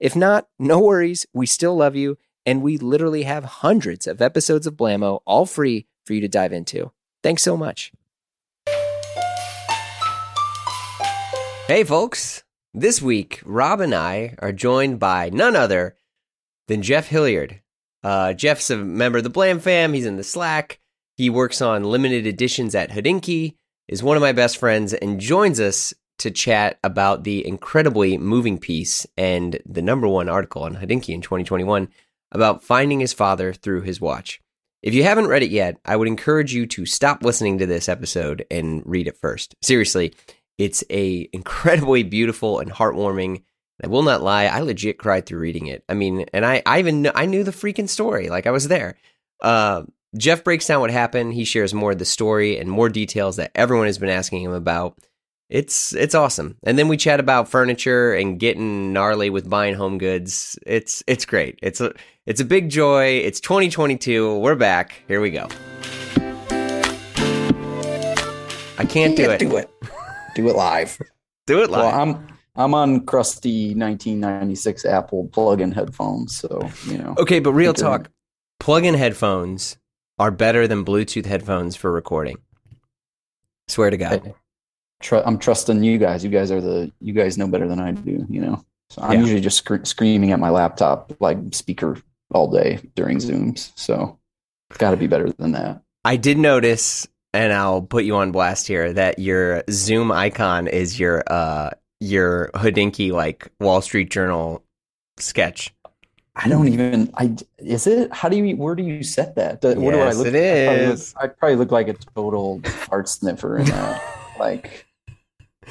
If not, no worries, we still love you, and we literally have hundreds of episodes of Blammo all free for you to dive into. Thanks so much. Hey, folks. This week, Rob and I are joined by none other than Jeff Hilliard. Uh, Jeff's a member of the Blam fam. He's in the Slack. He works on limited editions at Hodinkee, is one of my best friends, and joins us to chat about the incredibly moving piece and the number one article on Hodinkee in 2021 about finding his father through his watch. If you haven't read it yet, I would encourage you to stop listening to this episode and read it first. Seriously, it's a incredibly beautiful and heartwarming. I will not lie, I legit cried through reading it. I mean, and I, I even I knew the freaking story, like I was there. Uh, Jeff breaks down what happened. He shares more of the story and more details that everyone has been asking him about. It's it's awesome. And then we chat about furniture and getting gnarly with buying home goods. It's it's great. It's a it's a big joy. It's 2022. We're back. Here we go. I can't do it. Do it. Do it live. Do it live. Well, I'm I'm on crusty 1996 Apple plug-in headphones, so you know. Okay, but real talk. Plug-in headphones are better than Bluetooth headphones for recording. Swear to God. I- Tr- I'm trusting you guys. You guys are the you guys know better than I do. You know, so I'm Yeah. usually just scre- screaming at my laptop like speaker all day during Zooms. So it's got to be better than that. I did notice, and I'll put you on blast here, that your Zoom icon is your uh your Hodinkee like Wall Street Journal sketch. I don't even. I is it? How do you? Where do you set that? Do- what do I look? it I probably look- I probably look like a total fart sniffer in that. like,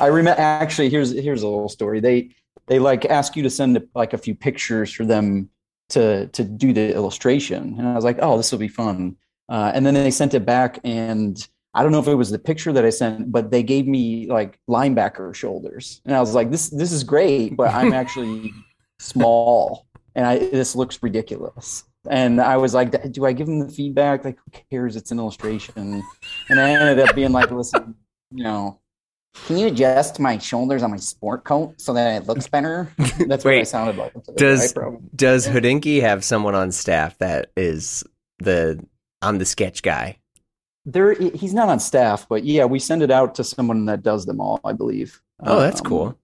I remember. Actually, here's here's a little story. They they like ask you to send like a few pictures for them to to do the illustration, and I was like, oh, this will be fun. Uh, and then they sent it back, and I don't know if it was the picture that I sent, but they gave me like linebacker shoulders, and I was like, this this is great, but I'm actually small, and I this looks ridiculous. And I was like, do I give them the feedback? Like, who cares? It's an illustration. And I ended up being like, listen, you know, can you adjust my shoulders on my sport coat so that it looks better? That's what I sounded like. does-. Does Hodinkee have someone on staff that is the I'm the sketch guy? there? He's not on staff, but yeah, we send it out to someone that does them all, I believe. Oh, that's Um, cool.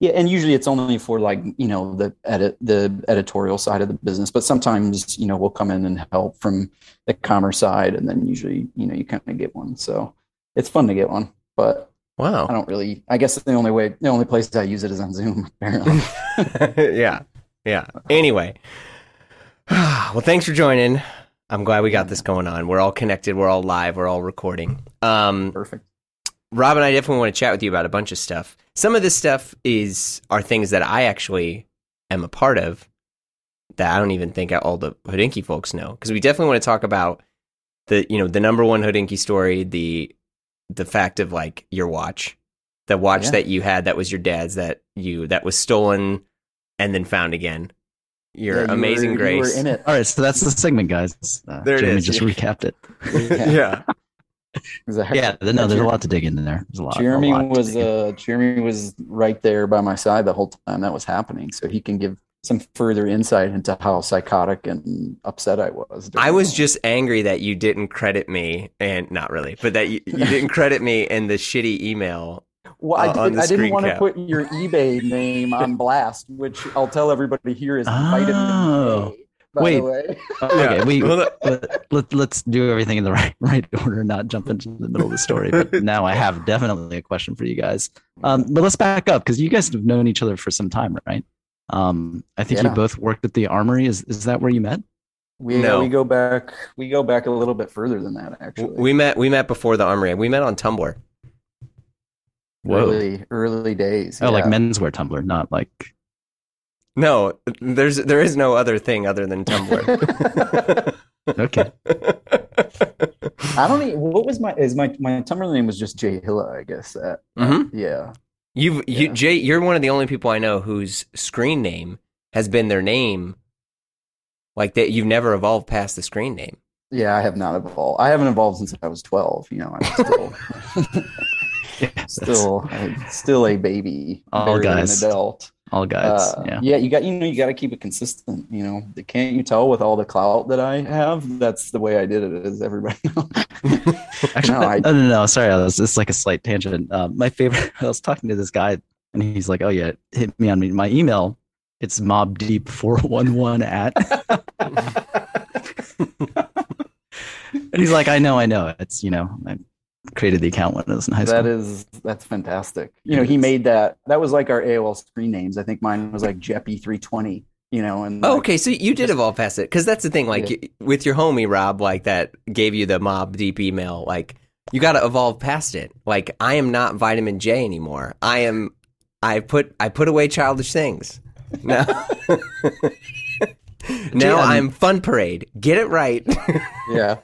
Yeah, and usually it's only for like you know the edit the editorial side of the business, but sometimes you know we'll come in and help from the commerce side, and then usually you know you kind of get one. So it's fun to get one, but Wow. I don't really. I guess the only way, the only place I use it is on Zoom. Apparently, yeah. Yeah. Anyway. well, thanks for joining. I'm glad we got this going on. We're all connected. We're all live. We're all recording. Um, perfect. Rob and I definitely want to chat with you about a bunch of stuff. Some of this stuff is are things that I actually am a part of that I don't even think all the Hodinkee folks know because we definitely want to talk about the you know the number one Hodinkee story the the fact of like your watch the watch Yeah. that you had that was your dad's that you that was stolen and then found again your Yeah, you were- amazing you grace were in it. All right, so that's the segment, guys. Uh, There it Jeremy is. just recapped it. yeah Exactly. Yeah, no, there's a lot to dig into there. There's a lot. a Jeremy lot was uh, Jeremy was right there by my side the whole time that was happening, so he can give some further insight into how psychotic and upset I was. I was all- just angry that you didn't credit me, and not really, but that you, you didn't credit me in the shitty email. Well, I, uh, on did, the I didn't screen want to put your eBay name on blast, which I'll tell everybody here is vitamin Oh. A. By Wait. the way, Okay, we Well, let, let, let's do everything in the right right order, not jump into the middle of the story. But now I have definitely a question for you guys. Um, but let's back up because you guys have known each other for some time, right? Um, I think Yeah. you both worked at the Armory. Is is that where you met? we No. we go back we go back a little bit further than that actually. we met. We met before the armory. We met on Tumblr. Whoa. early early days. Oh, like menswear Tumblr, not like No, there's there is no other thing other than Tumblr. Okay. I don't even. What was my? Is my my Tumblr name was just Jay Hilla? I guess that. Mhm. Yeah. You've you Yeah. Jay, you're one of the only people I know whose screen name has been their name. Like that, you've never evolved past the screen name. Yeah, I have not evolved. I haven't evolved since I was twelve. You know, I'm still still still a baby. All guys. an adult. All guys. Uh, yeah. yeah, you got you know you got to keep it consistent. You know, can't you tell with all the clout that I have? That's the way I did it. Is everybody knows. Actually, No, I- no, no, no. Sorry, I was, it's like a slight tangent. Uh, my favorite. I was talking to this guy, and he's like, "Oh yeah, hit me on me. my email. It's mobdeep four one one at." And he's like, "I know, I know. It's you know, I created the account when I was in high school." That is that's fantastic. You know, he made that. That was like our AOL screen names. I think mine was like Jeppy three twenty. You know, and Oh, like, okay, so you did evolve past it because that's the thing. Like Yeah. with your homie Rob, like that gave you the mob deep email. Like you got to evolve past it. Like I am not vitamin J anymore. I am. I put I put away childish things. Now, now I'm fun parade. Get it right. yeah.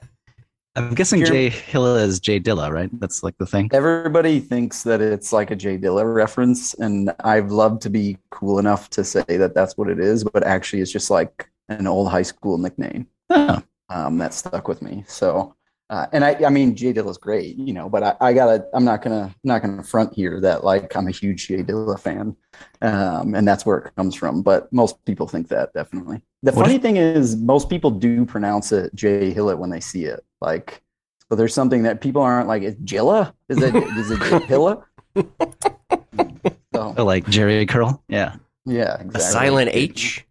I'm guessing Jay Hilla is Jay Dilla, right? That's like the thing. Everybody thinks that it's like a Jay Dilla reference, and I've loved to be cool enough to say that that's what it is, but actually, it's just like an old high school nickname. Oh, um, that stuck with me. So, uh, and I, I mean, Jay Dilla's great, you know, but I, I gotta, I'm not gonna, not gonna front here that like I'm a huge Jay Dilla fan, um, and that's where it comes from. But most people think that definitely. The What funny if- thing is, most people do pronounce it Jay Hilla when they see it. Like, but there's something that people aren't like. Is Jilla? Is it? is it Jay Hilla? So oh, like Jheri Curl. Yeah, yeah, A silent H.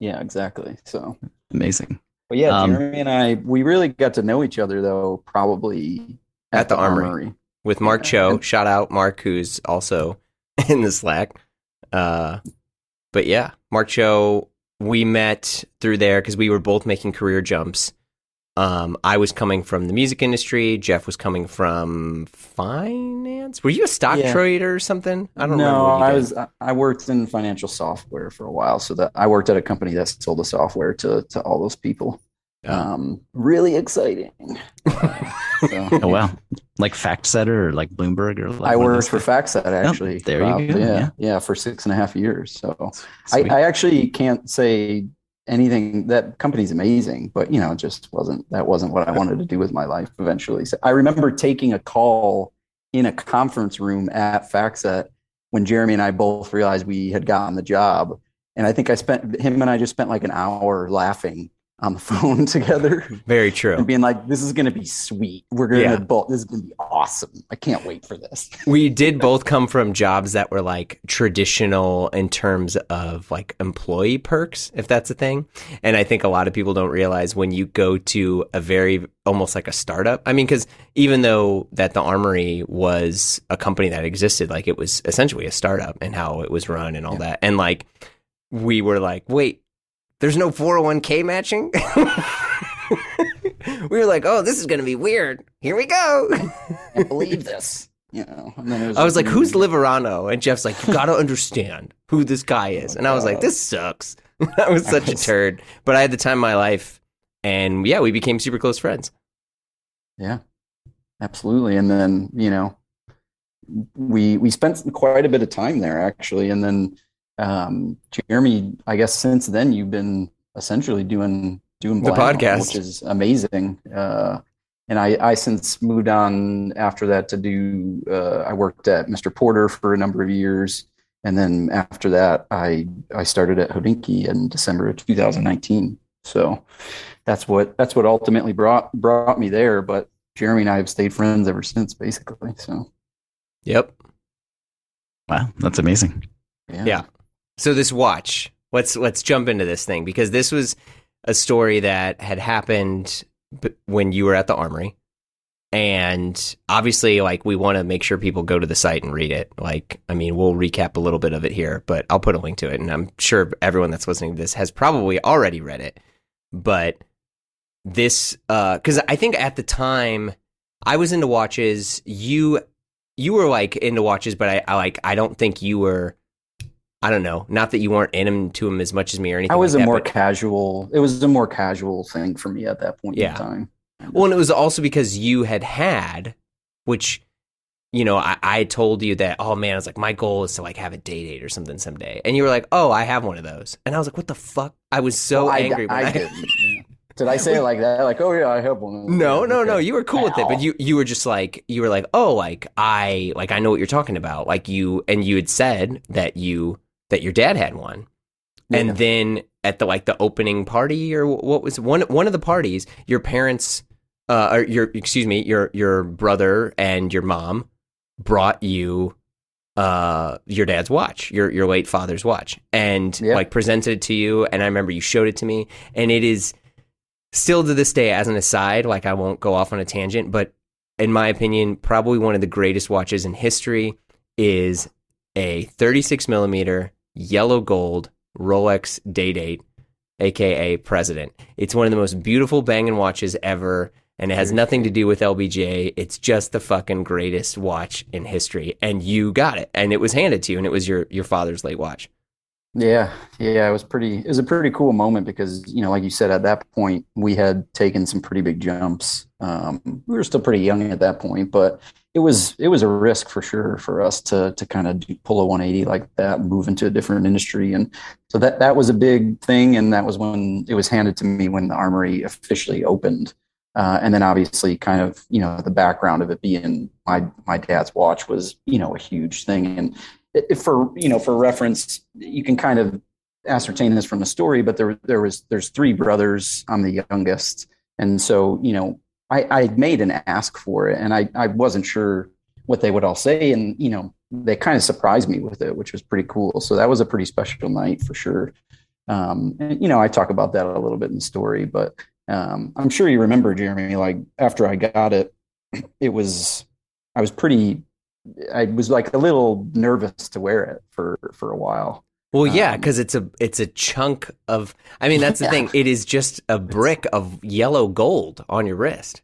Yeah, exactly. So. amazing. But yeah, Um, Jeremy and I, we really got to know each other though, probably At the Armory. with Mark Yeah. Cho. Shout out Mark, who's also in the Slack. Uh, but yeah, Mark Cho, we met through there because we were both making career jumps. Um, I was coming from the music industry. Jeff was coming from finance. Were you a stock Yeah. trader or something? I don't know. no, remember. What you I was I worked in financial software for a while, so that I worked at a company that sold the software to to all those people. Oh. Um, really exciting. So, Oh wow, like Fact Setter or like Bloomberg or like I worked for those guys? FactSet actually. there you Rob. go, Yeah, yeah. yeah, for six and a half years. So I, I actually can't say anything that company's amazing but you know just wasn't that wasn't what i wanted to do with my life eventually. So i remember taking a call in a conference room at FactSet when jeremy and i both realized we had gotten the job. And i think i spent him and i just spent like an hour laughing on the phone together Very true. and being like this is going to be sweet we're going to Yeah. both this is going to be awesome i can't wait for this we did both come from jobs that were like traditional in terms of like employee perks, if that's a thing. And I think a lot of people don't realize when you go to a very almost like a startup. I mean, because even though that the Armory was a company that existed, like it was essentially a startup and how it was run and all that. And like we were like, wait, there's no 401k matching? we were like, oh, this is going to be weird. Here we go. can't believe this you know it I was like, "Who's mm, Liverano?" And Jeff's like, "You got to understand who this guy is." And I was like, "This sucks." I was such a turd, but I had the time of my life, and yeah, we became super close friends. Yeah, absolutely. And then, you know, we we spent quite a bit of time there actually. And then um Jeremy, I guess since then you've been essentially doing doing The Blam, podcast. which is amazing. Uh and I, I since moved on after that to do uh, I worked at Mr. Porter for a number of years. And then after that I I started at Hodinkee in December of 2019. So that's what that's what ultimately brought brought me there. But Jeremy and I have stayed friends ever since, basically. So Yep. Wow, that's amazing. yeah, Yeah. So this watch, let's let's jump into this thing because this was a story that had happened when you were at the armory. And obviously, like, we want to make sure people go to the site and read it. Like, I mean, we'll recap a little bit of it here, but I'll put a link to it. And I'm sure everyone that's listening to this has probably already read it. But this, uh, because I think at the time I was into watches, you you were like into watches, but I, I like I don't think you were I don't know. Not that you weren't into him as much as me or anything. I was like a that, more but- casual. It was a more casual thing for me at that point Yeah. in time. Well, and it was also because you had had, which, you know, I, I told you that, oh man, I was like, my goal is to like have a day date or something someday. And you were like, oh, I have one of those. And I was like, what the fuck? I was so Well, I- angry. when I, I, didn't. Did I say it like that? Like, oh yeah, I have one. no, no, no. You were cool with it, but you, you were just like, you were like, oh, like I, like I know what you're talking about. Like you, and you had said that you, that your dad had one. And then at the like the opening party or what was one one of the parties, your parents, uh, or your excuse me, your your brother and your mom brought you uh your dad's watch your your late father's watch and Yeah. like presented it to you and i remember you showed it to me and it is still to this day as an aside like i won't go off on a tangent but in my opinion probably one of the greatest watches in history is a 36 millimeter yellow gold rolex day date aka president it's one of the most beautiful banging watches ever and it has nothing to do with LBJ. It's just the fucking greatest watch in history, and you got it, and it was handed to you, and it was your your father's late watch. Yeah, yeah, it was pretty. It was a pretty cool moment because you know, like you said, at that point we had taken some pretty big jumps. Um, we were still pretty young at that point, but it was it was a risk for sure for us to to kind of pull a 180 like that, move into a different industry, and so that that was a big thing. And that was when it was handed to me when the armory officially opened. Uh, and then obviously, kind of you know, the background of it being my my dad's watch was you know a huge thing, and for you know for reference you can kind of ascertain this from the story but there there was there's three brothers. I'm the youngest. And so you know i i made an ask for it and i i wasn't sure what they would all say. And you know they kind of surprised me with it which was pretty cool. So that was a pretty special night for sure. Um and you know i talk about that a little bit in the story but um i'm sure you remember jeremy like after i got it it was i was pretty I was like a little nervous to wear it for for a while. Well, yeah, Um, because it's a it's a chunk of. I mean, that's the thing. It is just a brick of yellow gold on your wrist.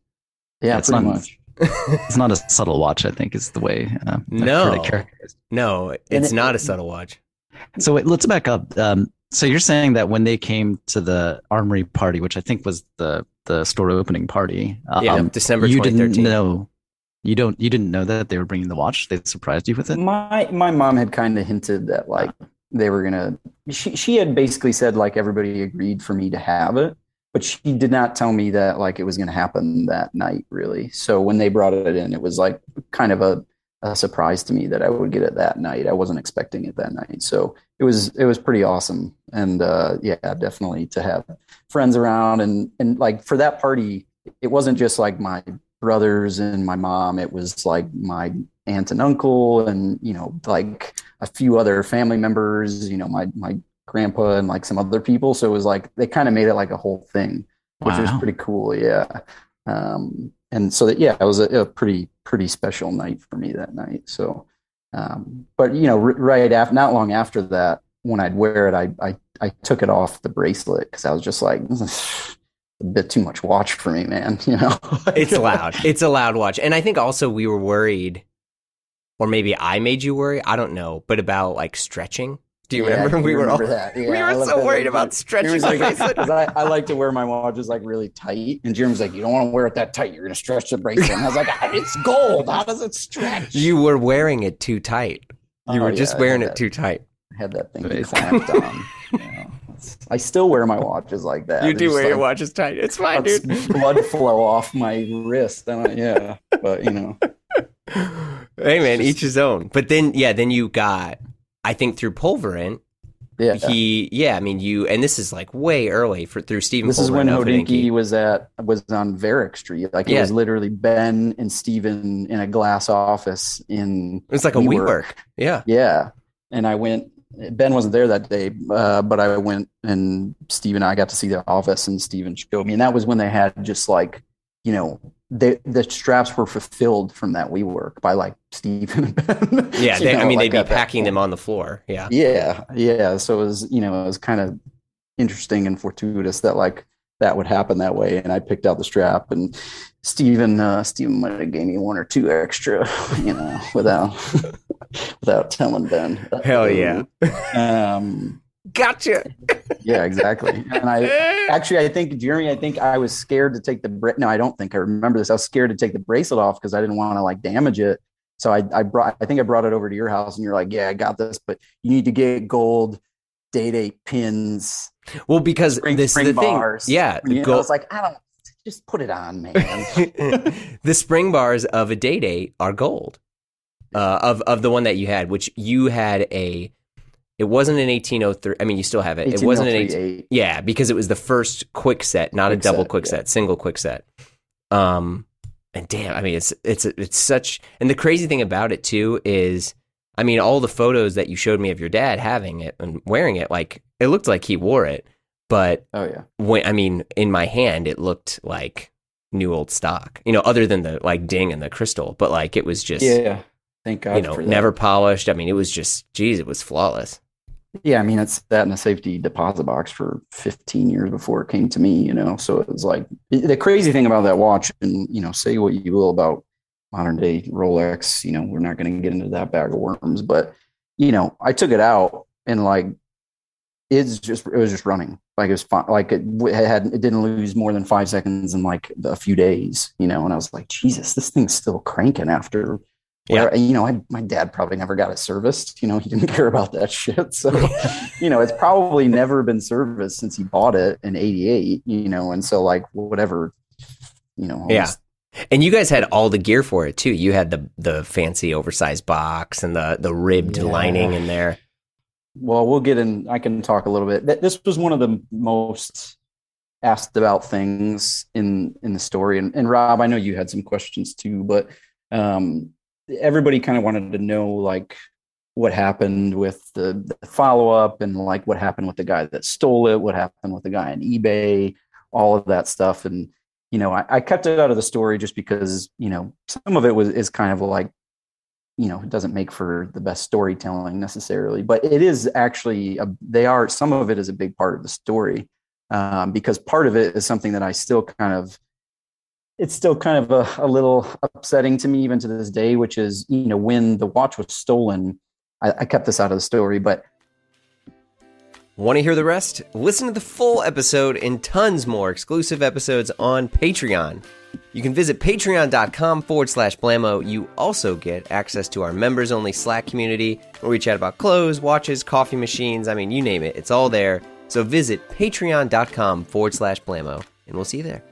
Yeah, It's pretty not- much. It's not a subtle watch, I think, is the way. Uh, No. heard it characterized. No, it's it- not a subtle watch. So wait, let's back up. Um, so you're saying that when they came to the Armory party, which I think was the the store opening party, Yeah, um, December you didn't know. You don't. You didn't know that they were bringing the watch. They surprised you with it. My my mom had kind of hinted that like they were gonna. She she had basically said like everybody agreed for me to have it, but she did not tell me that like it was gonna happen that night really. So when they brought it in, it was like kind of a a surprise to me that I would get it that night. I wasn't expecting it that night, so it was it was pretty awesome. And uh, yeah, definitely to have friends around and and like for that party, it wasn't just like my brothers and my mom. It was like my aunt and uncle, and you know, like a few other family members. You know, my my grandpa and like some other people. So it was like they kind of made it like a whole thing, which was pretty cool. Yeah. Um, and so that yeah, it was a, a pretty pretty special night for me that night. So, um, but you know, r- right after, not long after that, when I'd wear it, I I I took it off the bracelet because I was just like. A bit too much watch for me, man. You know, It's loud. It's a loud watch, and I think also we were worried, or maybe I made you worry. I don't know, but about like stretching. Do you Yeah, remember? I we were all that. Yeah, we were so that. worried about stretching like, I, I like to wear my watches like really tight, and Jeremy's like, "You don't want to wear it that tight. You're gonna stretch the bracelet." And I was like, "Ah, "It's gold. How does it stretch?" You were wearing it too tight. You Oh, were yeah, just I wearing it too tight. that- Had that thing clamped on. You know, I still wear my watches like that. you do just wear your watches tight. It's fine, dude. blood flow off my wrist. And I, yeah, but you know, hey man, each his own. But then, yeah, then you got. I think through Pulvirent, yeah. he, yeah, I mean, you, and this is like way early for through Stephen. This is when Pulvirent of Hodinkee was at was on Varick Street. Like it was literally Ben and Steven in a glass office in It's like a WeWork. WeWork. Yeah. Yeah. And I went, Ben wasn't there that day, uh, but I went and Steve and I got to see the office and Steven showed me. And that was when they had just like, you know, they, the straps were fulfilled from that WeWork by like Steven and Ben. Yeah. They, I mean, like they'd be packing them on the floor. Yeah. Yeah. Yeah. So it was, you know, it was kind of interesting and fortuitous that like that would happen that way. And I picked out the strap and Steven, uh, Steven might have gave me one or two extra, you know, without. without telling Ben. Hell yeah. Um, Gotcha. yeah, exactly. And I actually, I think Jeremy, I think I was scared to take the bra- no, I don't think I remember this. I was scared to take the bracelet off because I didn't want to like damage it. So I, I brought, I think I brought it over to your house, and you're like, "Yeah, I got this, but you need to get gold date eight pins, Well, because spring, this spring the thing. Yeah, You know, go- I was like, I don't, just put it on, man. the spring bars of a day date are gold. Uh, of of the one that you had, which you had a, it wasn't an eighteen oh three. I mean, you still have it. It wasn't an 18, Yeah, because it was the first quick set, not a double set, quick yeah. set, single quick set. Um, and damn, I mean, it's it's it's such. And the crazy thing about it too is, I mean, all the photos that you showed me of your dad having it and wearing it, like it looked like he wore it, but Oh yeah. when I mean, in my hand, it looked like new old stock. You know, other than the like ding and the crystal, but like it was just, Yeah. Thank God you know, never polished. I mean, it was just, geez, it was flawless. Yeah, I mean, it's that in a safety deposit box for 15 years before it came to me, you know. So it was like the crazy thing about that watch, and you know, say what you will about modern day Rolex, you know, we're not going to get into that bag of worms, but you know, I took it out and like it's just it was just running like it was fine like it, it had it didn't lose more than five seconds in like a few days you know and i was like jesus this thing's still cranking after Yeah. you know I, my dad probably never got it serviced you know he didn't care about that shit so you know it's probably never been serviced since he bought it in 88 you know and so like whatever you know Yeah. And you guys had all the gear for it too. You had the the fancy oversized box and the the ribbed Yeah. lining in there. well we'll get in i can talk a little bit this was one of the most asked about things in in the story and, and rob i know you had some questions too but um everybody kind of wanted to know like what happened with the, the follow-up and like what happened with the guy that stole it what happened with the guy on ebay all of that stuff. And you know I, I kept it out of the story just because you know some of it was is kind of like you know it doesn't make for the best storytelling necessarily but it is actually a, they are some of it is a big part of the story um, because part of it is something that i still kind of it's still kind of a, a little upsetting to me even to this day which is you know when the watch was stolen I, I kept this out of the story but Want to hear the rest? Listen to the full episode and tons more exclusive episodes on Patreon. You can visit patreon.com forward slash blammo. You also get access to our members only Slack community where we chat about clothes, watches, coffee machines. I mean, you name it, it's all there. So visit patreon.com forward slash blammo, and we'll see you there.